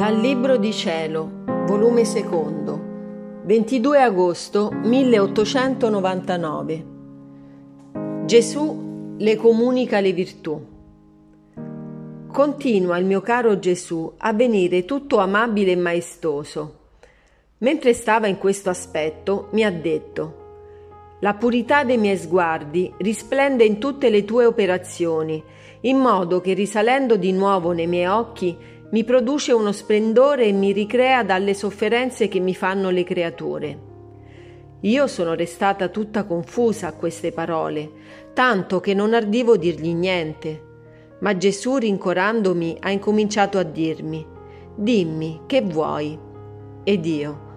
Dal Libro di Cielo, volume secondo, 22 agosto 1899. Gesù le comunica le virtù. Continua il mio caro Gesù a venire tutto amabile e maestoso. Mentre stava in questo aspetto, mi ha detto la purità dei miei sguardi risplende in tutte le tue operazioni, in modo che risalendo di nuovo nei miei occhi mi produce uno splendore e mi ricrea dalle sofferenze che mi fanno le creature. Io sono restata tutta confusa a queste parole, tanto che non ardivo dirgli niente. Ma Gesù, rincorandomi, ha incominciato a dirmi: Dimmi, che vuoi? Ed io,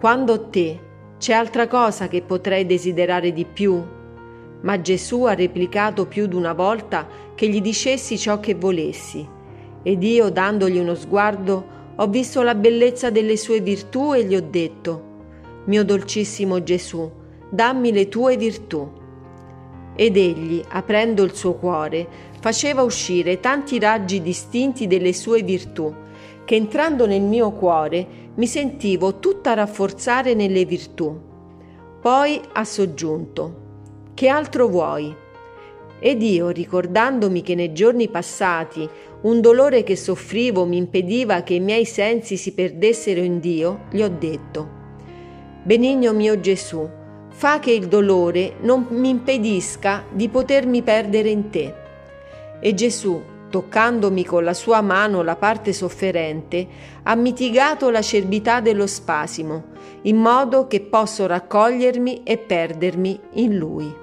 quando te c'è altra cosa che potrei desiderare di più? Ma Gesù ha replicato più d'una volta che gli dicessi ciò che volessi. Ed io, dandogli uno sguardo, ho visto la bellezza delle sue virtù e gli ho detto, mio dolcissimo Gesù, dammi le tue virtù. Ed egli, aprendo il suo cuore, faceva uscire tanti raggi distinti delle sue virtù, che entrando nel mio cuore mi sentivo tutta rafforzare nelle virtù. Poi ha soggiunto, che altro vuoi? Ed io, ricordandomi che nei giorni passati un dolore che soffrivo mi impediva che i miei sensi si perdessero in Dio, gli ho detto, Benigno mio Gesù, fa che il dolore non mi impedisca di potermi perdere in te. E Gesù, toccandomi con la sua mano la parte sofferente, ha mitigato l'acerbità dello spasimo, in modo che posso raccogliermi e perdermi in lui.